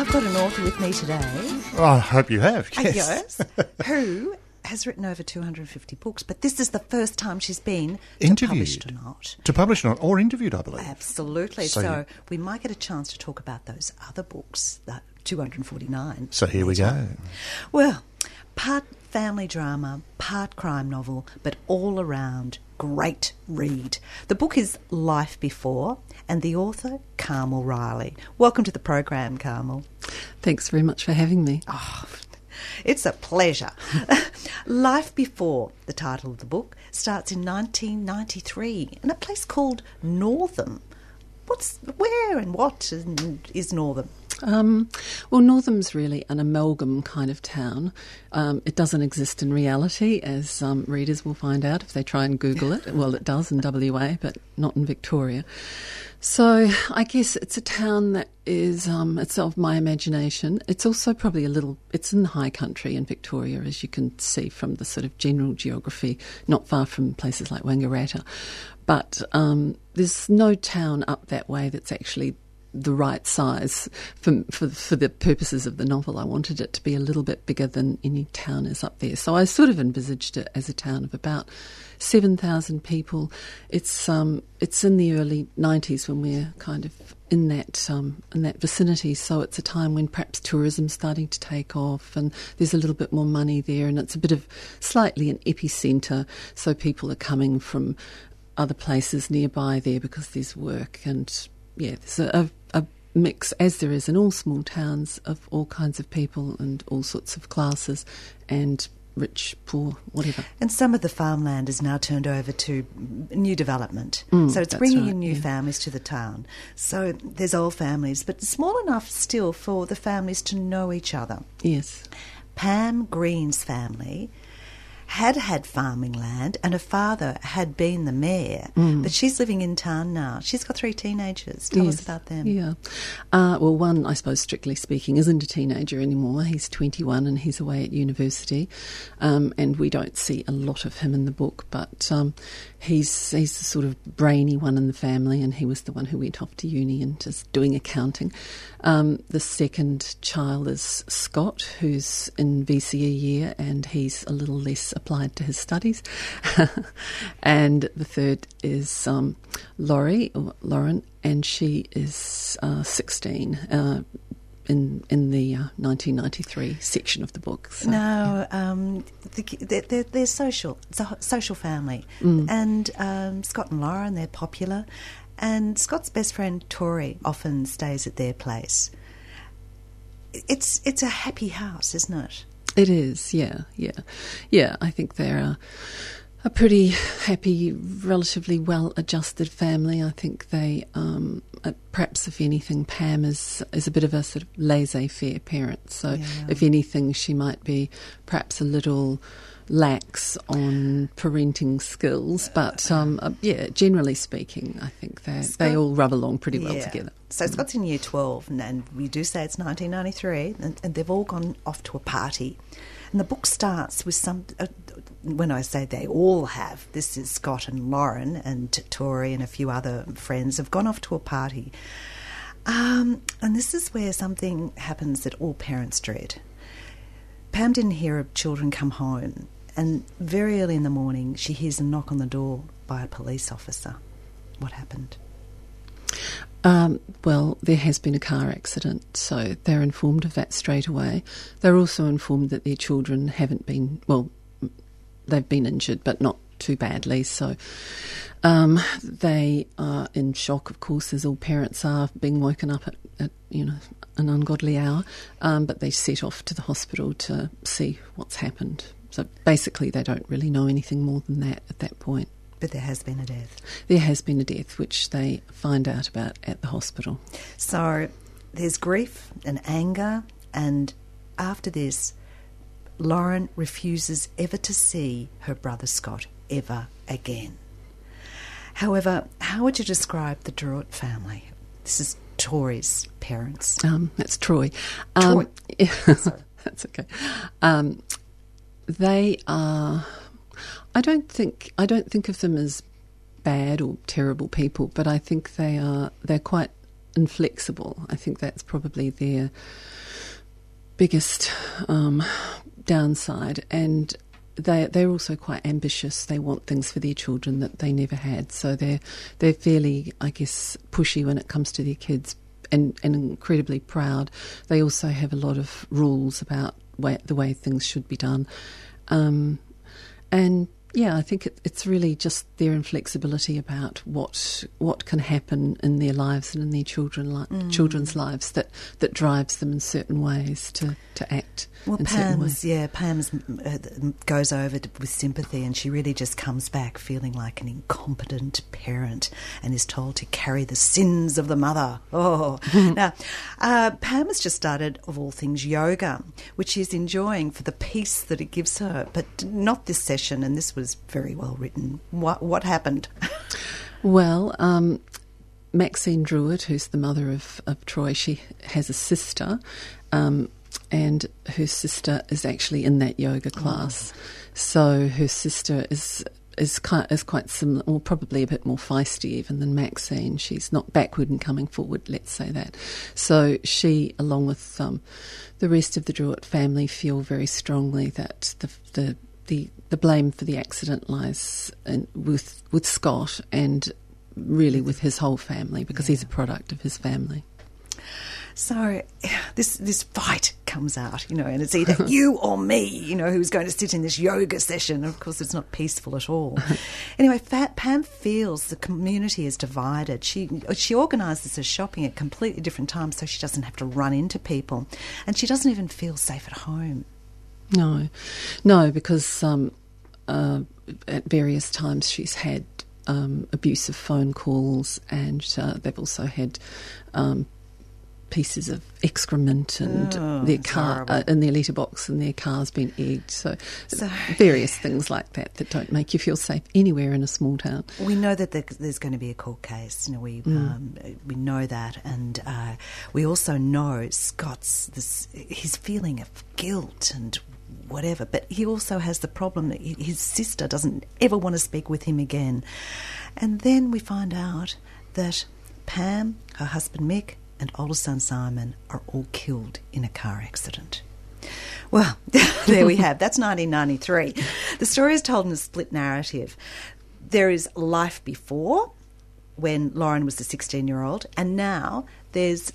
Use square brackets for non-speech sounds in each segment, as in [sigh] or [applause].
I've got an author with me today. Oh, I hope you have. uh, Yes. Yes. [laughs] who has written over 250 books, but this is the first time she's been to Interviewed. published or not. to publish not or interviewed, I believe. Absolutely. So So, we might get a chance to talk about those other books, the 249. So here we go. Well, part family drama, part crime novel, but all around great read. The book is Life Before, and the author, Carmel Reilly. Welcome to the program, Carmel. Thanks very much for having me. Oh, it's a pleasure. [laughs] Life Before, the title of the book, starts in 1993 in a place called Northam. What's where and what is Northam? Um, well, Northam's really an amalgam kind of town. Um, it doesn't exist in reality, as um, readers will find out if they try and Google it. Well, it does in WA, but not in Victoria. So I guess it's a town that is um, it's of my imagination. It's also probably a little. It's in the high country in Victoria, as you can see from the sort of general geography, not far from places like Wangaratta. But um, there's no town up that way that's actually the right size for, for for the purposes of the novel. I wanted it to be a little bit bigger than any town is up there. So I sort of envisaged it as a town of about seven thousand people. It's um it's in the early nineties when we're kind of in that um, in that vicinity. So it's a time when perhaps tourism's starting to take off, and there's a little bit more money there, and it's a bit of slightly an epicentre. So people are coming from other places nearby there because there's work and yeah, there's a, a mix, as there is in all small towns, of all kinds of people and all sorts of classes, and rich, poor, whatever. And some of the farmland is now turned over to new development. Mm, so it's bringing right, in new yeah. families to the town. So there's old families, but small enough still for the families to know each other. Yes. Pam Green's family had had farming land and her father had been the mayor, but she's living in town now. She's got three teenagers. Tell us about them. Yeah. Uh, well, one, I suppose, strictly speaking, isn't a teenager anymore. He's 21 and he's away at university. Um, and we don't see a lot of him in the book, but um, he's, he's the sort of brainy one in the family, and he was the one who went off to uni and is doing accounting. Um, the second child is Scott, who's in VCE year, and he's a little less applied to his studies. [laughs] and the third is um, Laurie, or Lauren, and she is uh, 16 uh, in, in the uh, 1993 section of the book. So, No, um, the, they're, they're, they're social. It's a social family. Mm. And um, Scott and Lauren, they're popular. And Scott's best friend, Tori, often stays at their place. It's, it's a happy house, isn't it? It is, yeah, yeah. Yeah, I think they're a, a pretty happy, relatively well adjusted family. I think they, um, uh, perhaps if anything, Pam is, is a bit of a sort of laissez faire parent. So Yeah. if anything, she might be perhaps a little lax on parenting skills. But um, uh, yeah, generally speaking, I think they, they all rub along pretty well Yeah. together. So Scott's in year 12, and, and we do say it's 1993, and, and they've all gone off to a party. And the book starts with some. Uh, when I say they all have, this is Scott and Lauren and Tori and a few other friends have gone off to a party. Um, and this is where something happens that all parents dread. Pam didn't hear her children come home, and very early in the morning, she hears a knock on the door by a police officer. What happened? Um, well, there has been a car accident, so they're informed of that straight away. They're also informed that their children haven't been, well, they've been injured, but not too badly. So um, they are in shock, of course, as all parents are, being woken up at, at you know, an ungodly hour. Um, but they set off to the hospital to see what's happened. So basically, they don't really know anything more than that at that point. But there has been a death. There has been a death, which they find out about at the hospital. So there's grief and anger, and after this, Lauren refuses ever to see her brother Scott ever again. However, how would you describe the Druitt family? This is Tori's parents. Um, that's Troy. Um, [laughs] [laughs] that's okay. Um, they are. I don't think. I don't think of them as bad or terrible people, but I think they are. They're quite inflexible. I think that's probably their biggest um, downside. And they they're also quite ambitious. They want things for their children that they never had. So they're they're fairly, I guess, pushy when it comes to their kids, and, and incredibly proud. They also have a lot of rules about way, the way things should be done, um, and yeah, I think it, it's really just their inflexibility about what what can happen in their lives and in their children li- mm. children's lives that, that drives them in certain ways to, to act. Well, Pam's yeah, Pam's uh, goes over to, with sympathy, and she really just comes back feeling like an incompetent parent, and is told to carry the sins of the mother. [laughs] Oh, [laughs] now uh, Pam has just started, of all things, yoga, which she's enjoying for the peace that it gives her, but not this session. And this was very well written. What what happened? [laughs] well, um, Maxine Druitt, who's the mother of, of Troy, she has a sister. Um, and her sister is actually in that yoga oh. class. Oh. So her sister is is quite, is quite similar, or probably a bit more feisty even than Maxine. She's not backward and coming forward, let's say that. So she, along with um, the rest of the Druitt family, feel very strongly that the the the, the blame for the accident lies in, with with Scott and really with his whole family because yeah. he's a product of his family. So this this fight comes out, you know, and it's either you [laughs] or me, you know, who's going to sit in this yoga session. Of course, it's not peaceful at all. anyway, Fat Pam feels the community is divided. She she organises her shopping at completely different times, so she doesn't have to run into people, and she doesn't even feel safe at home. No, no, because um, uh, at various times she's had um, abusive phone calls, and uh, they've also had um, pieces of excrement and oh, their car uh, in their letterbox and their car's been egged. So, so, various things like that that don't make you feel safe anywhere in a small town. We know that there's going to be a court case. You know, we mm. um, we know that, and uh, we also know Scott's this his feeling of guilt and whatever. But he also has the problem that his sister doesn't ever want to speak with him again. And then we find out that Pam, her husband Mick, and older son Simon are all killed in a car accident. Well, [laughs] there we have. That's 1993. The story is told in a split narrative. There is life before, when Lauren was a 16 year old, and now there's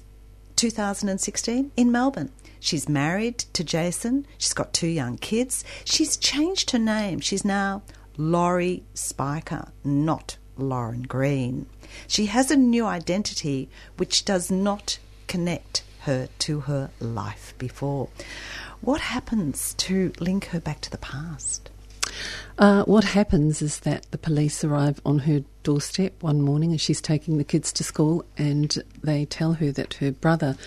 2016 in Melbourne. She's married to Jason. She's got two young kids. She's changed her name. She's now Laurie Spiker, not Lauren Green. She has a new identity which does not connect her to her life before. What happens to link her back to the past? Uh, what happens is that the police arrive on her doorstep one morning as she's taking the kids to school and they tell her that her brother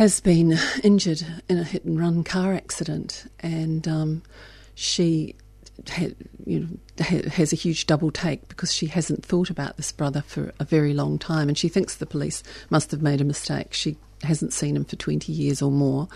has been injured in a hit and run car accident and um, she you know, has a huge double take because she hasn't thought about this brother for a very long time, and she thinks the police must have made a mistake. She hasn't seen him for 20 years or more,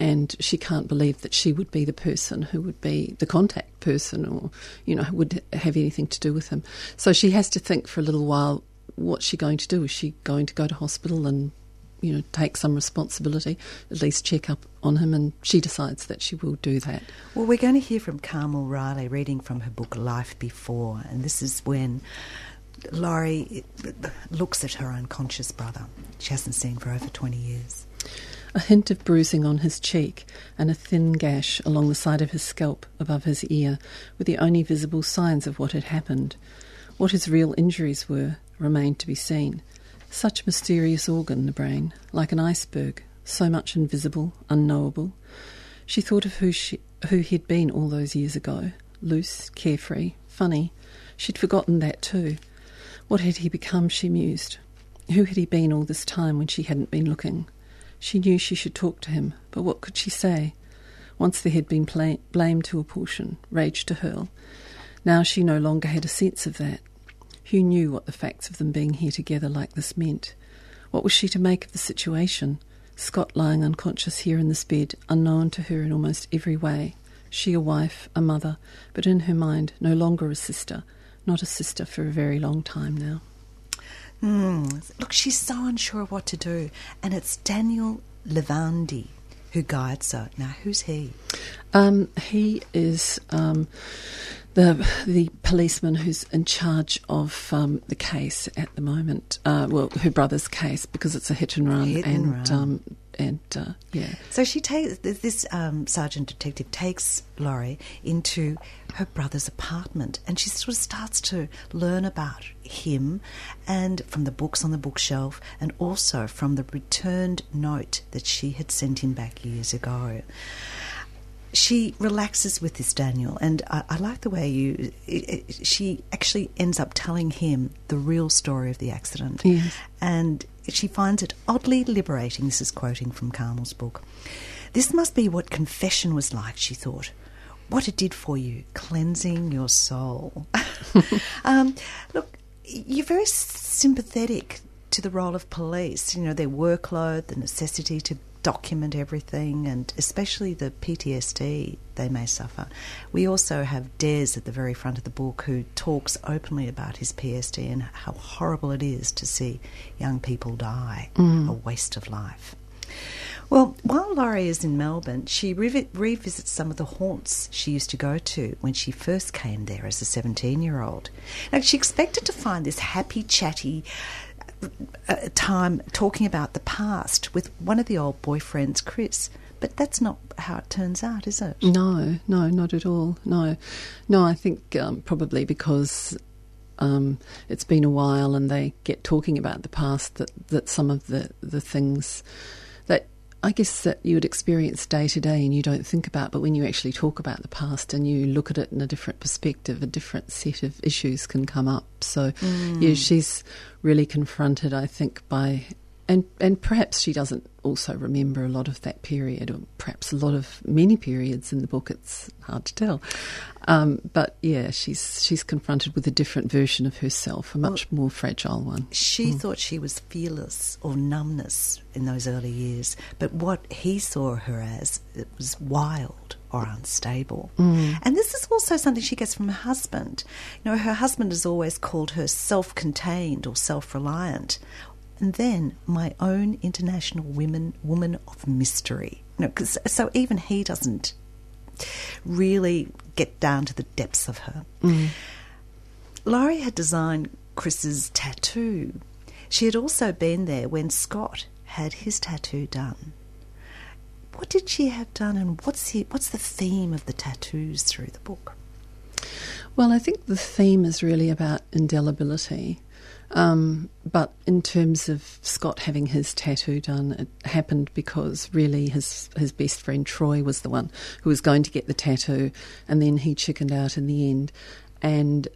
and she can't believe that she would be the person who would be the contact person or, you know, would have anything to do with him. So she has to think for a little while what's she going to do? Is she going to go to hospital and you know, take some responsibility, at least check up on him, and she decides that she will do that. Well, we're going to hear from Carmel Reilly reading from her book Life Before, and this is when Laurie uh, looks at her unconscious brother. She hasn't seen for over 20 years. A hint of bruising on his cheek and a thin gash along the side of his scalp above his ear were the only visible signs of what had happened. What his real injuries were remained to be seen. Such a mysterious organ, the brain, like an iceberg, so much invisible, unknowable. She thought of who she, who he'd been all those years ago, loose, carefree, funny. She'd forgotten that too. What had he become, she mused. Who had he been all this time when she hadn't been looking? She knew she should talk to him, but what could she say? Once there had been blame to apportion, rage to hurl. Now she no longer had a sense of that. Who knew what the facts of them being here together like this meant? What was she to make of the situation? Scott lying unconscious here in this bed, unknown to her in almost every way. She a wife, a mother, but in her mind no longer a sister, not a sister for a very long time now. Look, she's so unsure what to do. And it's Daniel Levandi who guides her. Now, who's he? Um, he is um, the the policeman who's in charge of um, the case at the moment. Uh, well, her brother's case because it's a hit and run, Hit and and run. Um, and uh, yeah, So she takes this um, sergeant detective takes Laurie into her brother's apartment, and she sort of starts to learn about him, and from the books on the bookshelf, and also from the returned note that she had sent him back years ago. She relaxes with this Daniel, and I, I like the way you. It, it, she actually ends up telling him the real story of the accident, Yes. and she finds it oddly liberating. This is quoting from Carmel's book. This must be what confession was like, she thought. What it did for you, cleansing your soul. [laughs] um, look, you're very sympathetic to the role of police, you know, their workload, the necessity to document everything, and especially the PTSD they may suffer. We also have Des at the very front of the book who talks openly about his PSD and how horrible it is to see young people die, mm. a waste of life. Well, while Laurie is in Melbourne, she revi- revisits some of the haunts she used to go to when she first came there as a 17 year old. Now, she expected to find this happy, chatty time talking about the past with one of the old boyfriends, Chris. But that's not how it turns out, is it? no, no, not at all. No, no, I think um, probably because. Um, it's been a while, and they get talking about the past. That, that some of the, the things I guess that you would experience day to day and you don't think about, but when you actually talk about the past and you look at it in a different perspective, a different set of issues can come up. So, yeah, mm. she's really confronted, I think, by. And, and perhaps she doesn't also remember a lot of that period, or perhaps a lot of many periods in the book. It's hard to tell, um, but yeah, she's she's confronted with a different version of herself, a much more fragile one. She thought she was fearless or numbness in those early years, but what he saw her as it was wild or unstable. And this is also something she gets from her husband. You know, her husband has always called her self-contained or self-reliant. And then my own international women woman of mystery. You know, 'cause- so even he doesn't really get down to the depths of her. Mm. Laurie had designed Chris's tattoo. She had also been there when Scott had his tattoo done. What did she have done, and what's the, what's the theme of the tattoos through the book? Well, I think the theme is really about indelibility. Um, but in terms of Scott having his tattoo done, it happened because really his his best friend Troy was the one who was going to get the tattoo, and then he chickened out in the end. And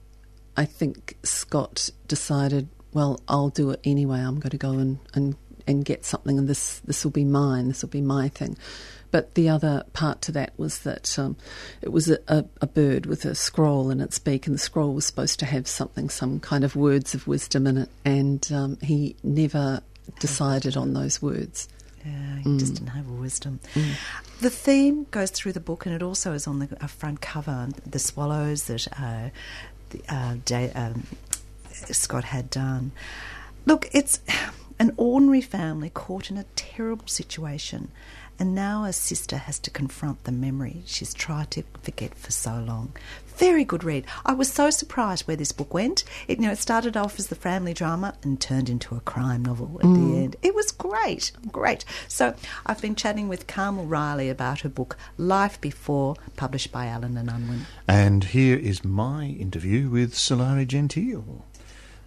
I think Scott decided, well, I'll do it anyway. I'm going to go and, and, and get something, and this this will be mine. This will be my thing. But the other part to that was that um, it was a, a, a bird with a scroll in its beak, and the scroll was supposed to have something, some kind of words of wisdom in it, and um, he never decided on those words. Yeah, he just didn't have a wisdom. The theme goes through the book, and it also is on the uh, front cover. The swallows that uh, the, uh, um, Scott had done. Look, it's an ordinary family caught in a terrible situation, and now a sister has to confront the memory she's tried to forget for so long. Very good read. I was so surprised where this book went. It, you know, it started off as the family drama and turned into a crime novel at the mm. end. It was great, great. So I've been chatting with Carmel Reilly about her book Life Before, published by Allen and Unwin. And here is my interview with Sulari Gentill.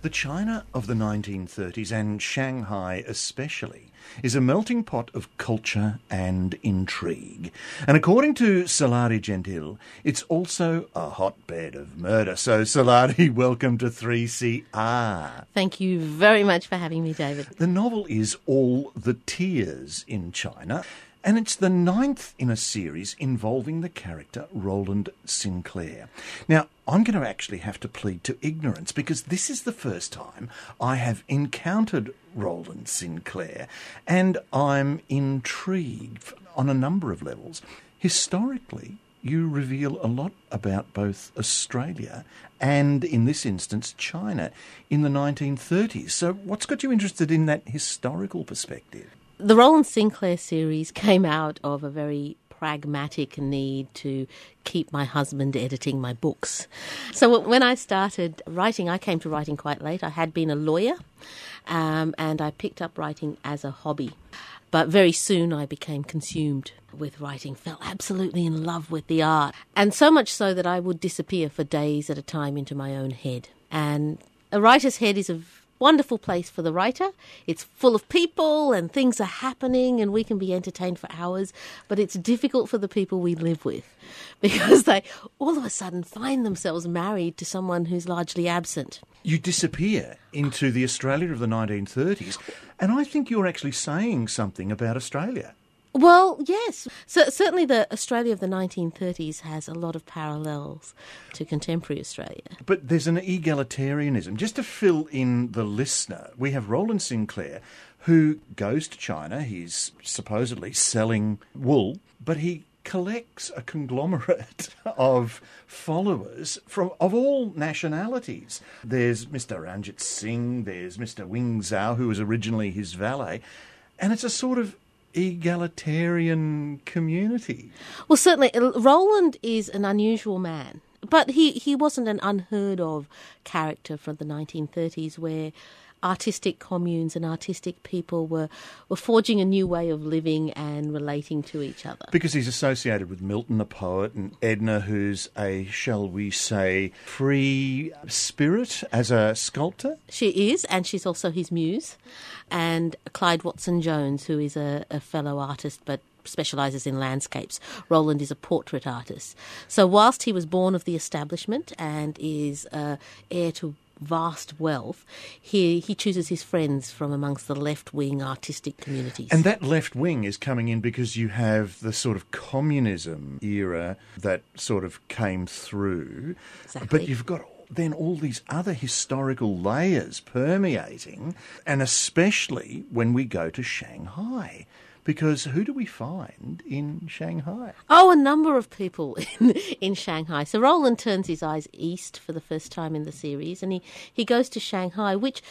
The China of the 1930s, and Shanghai especially, is a melting pot of culture and intrigue. And according to Sulari Gentill, it's also a hotbed of murder. So, Sulari, [laughs] welcome to 3CR. Thank you very much for having me, David. The novel is All the Tears in China, and it's the ninth in a series involving the character Rowland Sinclair. Now, I'm going to actually have to plead to ignorance because this is the first time I have encountered Rowland Sinclair, and I'm intrigued on a number of levels. Historically, you reveal a lot about both Australia and, in this instance, China in the 1930s. So, what's got you interested in that historical perspective? The Rowland Sinclair series came out of a very pragmatic need to keep my husband editing my books. So when I started writing, I came to writing quite late. I had been a lawyer um, and I picked up writing as a hobby. But very soon I became consumed with writing, fell absolutely in love with the art. And so much so that I would disappear for days at a time into my own head. And a writer's head is a wonderful place for the writer. It's full of people and things are happening and we can be entertained for hours, but it's difficult for the people we live with [laughs] because they all of a sudden find themselves married to someone who's largely absent. You disappear into the Australia of the 1930s, and I think you're actually saying something about Australia. Well, yes. So, certainly, the Australia of the 1930s has a lot of parallels to contemporary Australia. But there's an egalitarianism. Just to fill in the listener, we have Rowland Sinclair, who goes to China. He's supposedly selling wool, but he collects a conglomerate [laughs] of followers from of all nationalities. There's Mr. Ranjit Singh, there's Mr. Wing Zhao, who was originally his valet, and it's a sort of egalitarian community. Well, certainly, uh, Rowland is an unusual man, but he, he wasn't an unheard of character from the 1930s where artistic communes and artistic people were, were forging a new way of living and relating to each other. Because he's associated with Milton, the poet, and Edna, who's a, shall we say, free spirit as a sculptor. She is, and she's also his muse and Clyde Watson Jones, who is a, a fellow artist but specialises in landscapes. Rowland is a portrait artist. So, whilst he was born of the establishment and is uh, heir to vast wealth, he, he chooses his friends from amongst the left wing artistic communities. And that left wing is coming in because you have the sort of communism era that sort of came through. Exactly. But you've got then all these other historical layers permeating, and especially when we go to Shanghai. Because who do we find in Shanghai? Oh, a number of people [laughs] in, in Shanghai. So Rowland turns his eyes east for the first time in the series, and he, he goes to Shanghai, which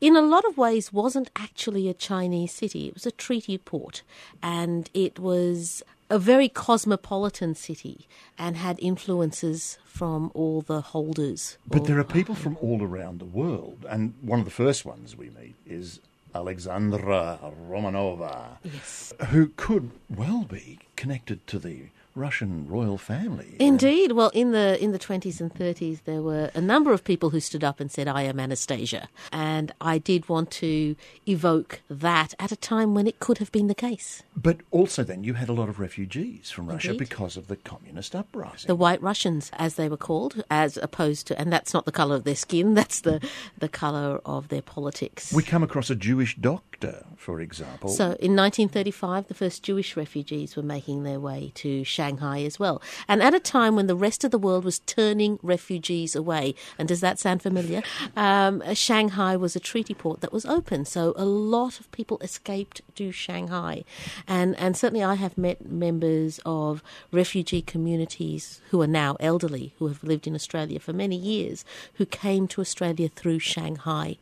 in a lot of ways wasn't actually a Chinese city. It was a treaty port, and it was a very cosmopolitan city and had influences from all the holders. But there are people from all around the world, and one of the first ones we meet is Alexandra Romanova, yes. who could well be connected to the Russian royal family. Indeed. Well, in the in the 20s and 30s, there were a number of people who stood up and said, "I am Anastasia," and I did want to evoke that at a time when it could have been the case. But also, then you had a lot of refugees from Russia Indeed. because of the communist uprising. The White Russians, as they were called, as opposed to, and that's not the colour of their skin; [laughs] that's the the colour of their politics. we come across a Jewish doctor, for example. So in 1935, the first Jewish refugees were making their way to Shanghai as well. And at a time when the rest of the world was turning refugees away, and does that sound familiar? Um, Shanghai was a treaty port that was open. So a lot of people escaped to Shanghai. And, and certainly I have met members of refugee communities who are now elderly, who have lived in Australia for many years, who came to Australia through Shanghai.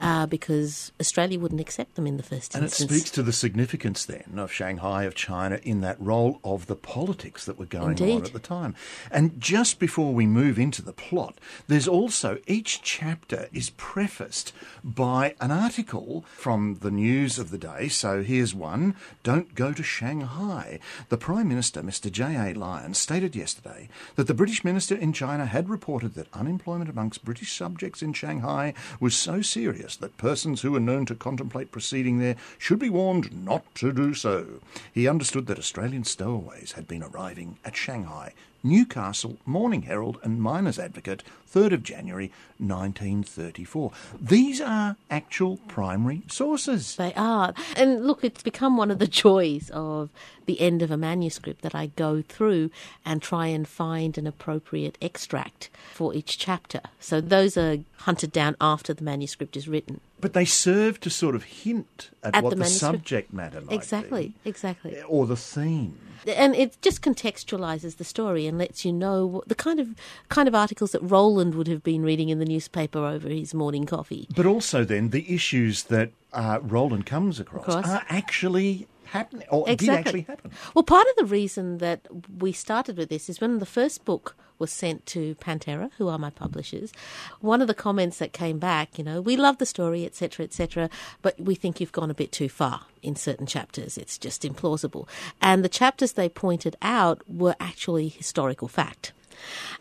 Uh, because Australia wouldn't accept them in the first instance, and it speaks to the significance then of Shanghai, of China, in that role of the politics that were going on at the time. And just before we move into the plot, there's also each chapter is prefaced by an article from the news of the day. So here's one Don't go to Shanghai. The Prime Minister, Mr. J.A. Lyons, stated yesterday that the British minister in China had reported that unemployment amongst British subjects in Shanghai was so serious that persons who were known to contemplate proceeding there should be warned not to do so. He understood that Australian stowaways had been arriving at Shanghai. Newcastle Morning Herald and Miners Advocate, 3rd of January 1934. These are actual primary sources. They are. And look, it's become one of the joys of the end of a manuscript that I go through and try and find an appropriate extract for each chapter. So those are hunted down after the manuscript is written. But they serve to sort of hint at, At what the the, subject matter might Exactly, exactly. be, or the theme. and it just contextualizes the story and lets you know what, the kind of kind of articles that Rowland would have been reading in the newspaper over his morning coffee. But also, then the issues that uh, Rowland comes Across. are actually happening, or did Exactly. actually happen. Well, part of the reason that we started with this is when the first book was sent to Pantera, who are my publishers. One of the comments that came back, you know, we love the story, etc., etc., but we think you've gone a bit too far in certain chapters. It's just implausible. And the chapters they pointed out were actually historical fact.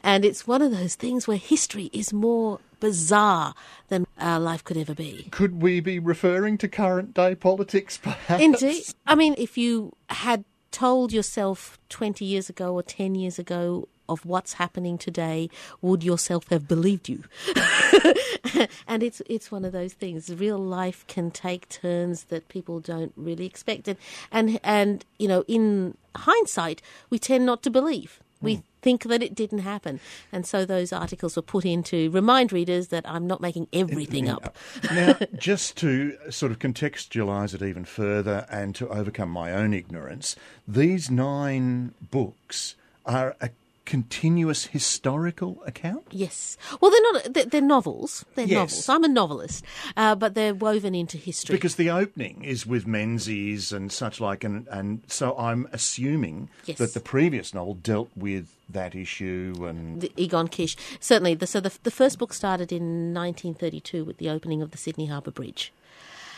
And it's one of those things where history is more bizarre than our life could ever be. Could we be referring to current day politics, perhaps? Indeed. I mean, if you had told yourself 20 years ago or 10 years ago of what's happening today, would yourself have believed you? [laughs] and it's it's one of those things. Real life can take turns that people don't really expect, and and, and you know, in hindsight, we tend not to believe. We hmm. think that it didn't happen, and so those articles were put in to remind readers that I'm not making everything up. now, [laughs] just to sort of contextualise it even further and to overcome my own ignorance, these nine books are a continuous historical account? Yes. Well, they're not. They're, they're novels. They're Yes. novels. I'm a novelist, uh, but they're woven into history. Because the opening is with Menzies and such like, and, and so I'm assuming Yes. that the previous novel dealt with that issue and the Egon Kisch, certainly. The, so the the first book started in 1932 with the opening of the Sydney Harbour Bridge.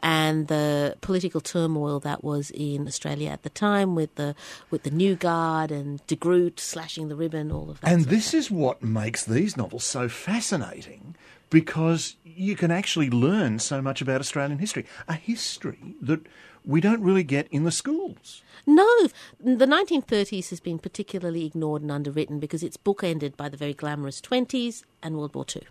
And the political turmoil that was in Australia at the time, with the with the New Guard and De Groot slashing the ribbon, all of that. And this is what makes these novels so fascinating because you can actually learn so much about Australian history. A history that we don't really get in the schools. No, the 1930s has been particularly ignored and underwritten because it's bookended by the very glamorous 20s and World War II.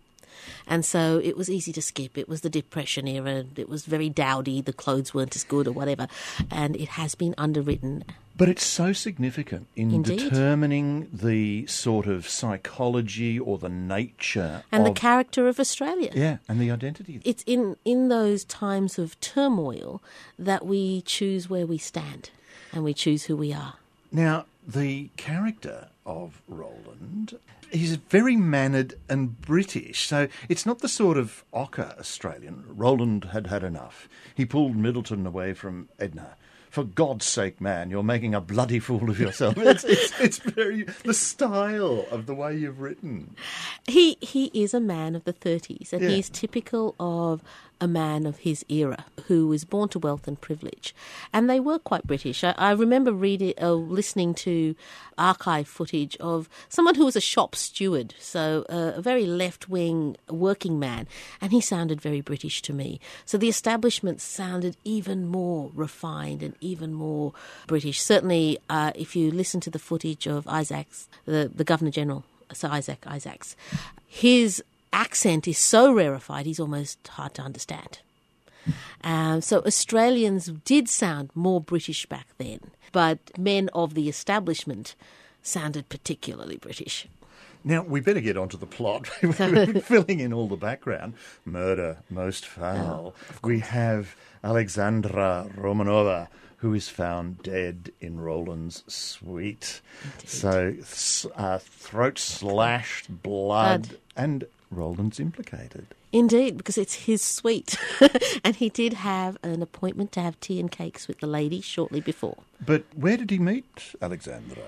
And so it was easy to skip. It was the Depression era. It was very dowdy. The clothes weren't as good or whatever. And it has been underwritten. But it's so significant in Indeed. determining the sort of psychology or the nature And the character of Australia. yeah, and the identity. It's in, in those times of turmoil that we choose where we stand and we choose who we are. Now, the character of Rowland, he's very mannered and British, so it's not the sort of ochre Australian. Rowland had had enough. He pulled Middleton away from Edna. For God's sake, man, you're making a bloody fool of yourself. [laughs] It's, it's, it's very the style of the way you've written. He he is a man of the 30s, and Yeah. he's typical of a man of his era who was born to wealth and privilege, and they were quite British. I, I remember reading, uh, listening to archive footage of someone who was a shop steward, so uh, a very left-wing working man, and he sounded very British to me. So the establishment sounded even more refined and even more British. Certainly, uh, if you listen to the footage of Isaacs, the the Governor General. Sir Isaac Isaacs. His accent is so rarefied, he's almost hard to understand. Um, so Australians did sound more British back then, but men of the establishment sounded particularly British. Now, we better get on to the plot. [laughs] [laughs] We've been filling in all the background. Murder, most foul. we have Alexandra Romanova, who is found dead in Rowland's suite. So, s- uh, throat slashed, blood, Blood. and Rowland's implicated. Indeed, because it's his suite. [laughs] and he did have an appointment to have tea and cakes with the lady shortly before. But where did he meet Alexandra?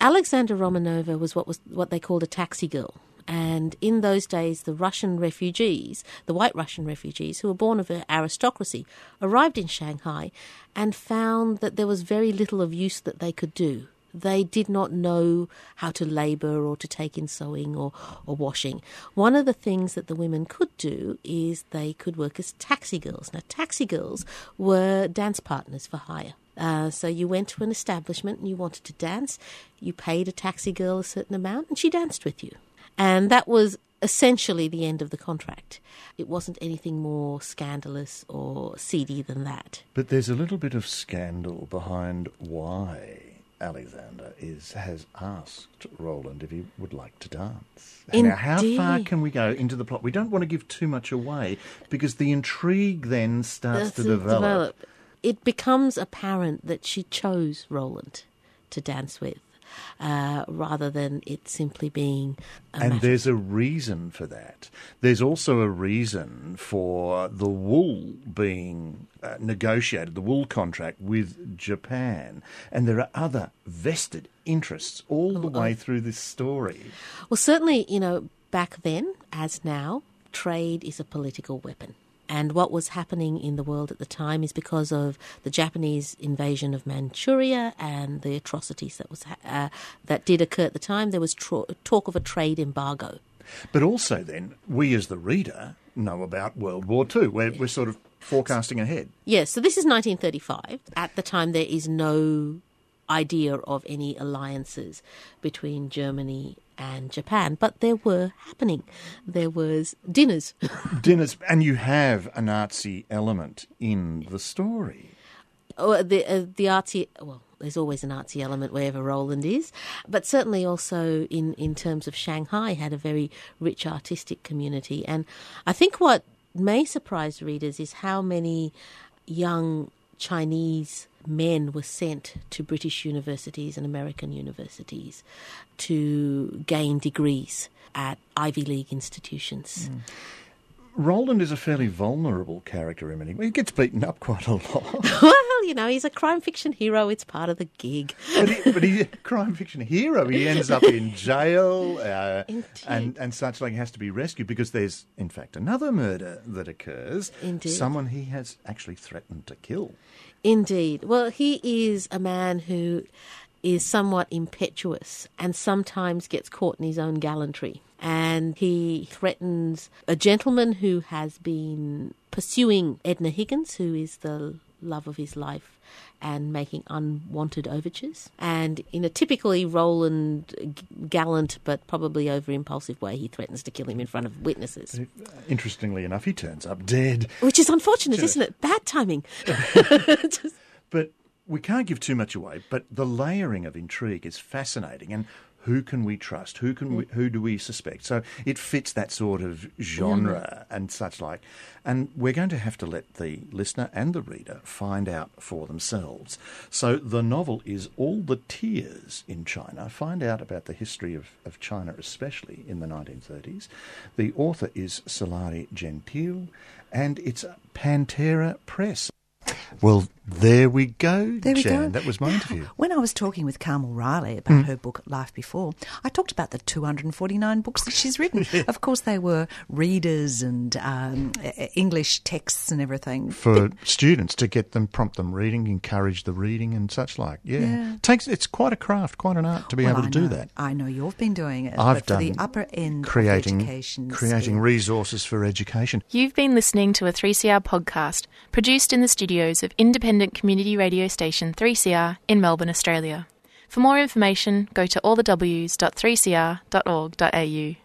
Alexandra Romanova was what was what they called a taxi girl. And in those days, the Russian refugees, the white Russian refugees who were born of an aristocracy, arrived in Shanghai and found that there was very little of use that they could do. They did not know how to labour or to take in sewing or, or washing. One of the things that the women could do is they could work as taxi girls. Now, taxi girls were dance partners for hire. Uh, so you went to an establishment and you wanted to dance. You paid a taxi girl a certain amount, and she danced with you. And that was essentially the end of the contract. It wasn't anything more scandalous or seedy than that. But there's a little bit of scandal behind why Alexander is has asked Rowland if he would like to dance. Indeed. Now, how far can we go into the plot? We don't want to give too much away because the intrigue then starts That's to develop. It becomes apparent that she chose Rowland to dance with, uh, rather than it simply being. And matter- there's a reason for that. There's also a reason for the wool being uh, negotiated, the wool contract with Japan. And there are other vested interests all the way through this story. Well, certainly, you know, back then, as now, trade is a political weapon. And what was happening in the world at the time is because of the Japanese invasion of Manchuria and the atrocities that was ha- uh, that did occur at the time. There was tro- talk of a trade embargo. But also, then, we as the reader know about World War II. We're, we're sort of forecasting ahead. Yes, so this is 1935. At the time, there is no idea of any alliances between Germany and Japan, but there were happening. There was dinners. [laughs] Dinners, and you have a Nazi element in the story. Oh, the uh, the artsy well there's always an artsy element wherever Rowland is but certainly also in in terms of Shanghai had a very rich artistic community and I think what may surprise readers is how many young Chinese men were sent to British universities and American universities to gain degrees at Ivy League institutions. Mm. Rowland is a fairly vulnerable character in many ways. He gets beaten up quite a lot. [laughs] Well, you know, he's a crime fiction hero. It's part of the gig. but, he, but he's a crime fiction hero. He ends up in jail uh, and, and such like. He has to be rescued because there's, in fact, another murder that occurs. Indeed. Someone he has actually threatened to kill. Indeed. Well, he is a man who is somewhat impetuous and sometimes gets caught in his own gallantry. And he threatens a gentleman who has been pursuing Edna Higgins, who is the love of his life, and making unwanted overtures. And in a typically Rowland gallant but probably over impulsive way, he threatens to kill him in front of witnesses. Uh, interestingly enough, he turns up dead. Which is unfortunate, isn't it? Bad timing. [laughs] [laughs] Just- But we can't give too much away. But the layering of intrigue is fascinating, and who can we trust? Who can we, mm. who do we suspect? So it fits that sort of genre mm. and such like. And we're going to have to let the listener and the reader find out for themselves. So the novel is All the Tears in China. Find out about the history of, of China, especially in the 1930s. The author is Sulari Gentill, and it's Pantera Press. Well, there we go, There we Jan. go. That was my interview. When I was talking with Carmel Reilly about her book Life Before, I talked about the 249 books that she's written. [laughs] Of course, they were readers and um, English texts and everything. For students to get them, prompt them reading, encourage the reading and such like. Yeah. Yeah. Takes it's quite a craft, quite an art to be Well, able to I do know- that. I know you've been doing it. I've but for done the upper end creating of education. creating sphere. resources for education. You've been listening to a 3CR podcast produced in the studios of independent community radio station 3CR in Melbourne, Australia. For more information, go to allthews.3cr.org.au.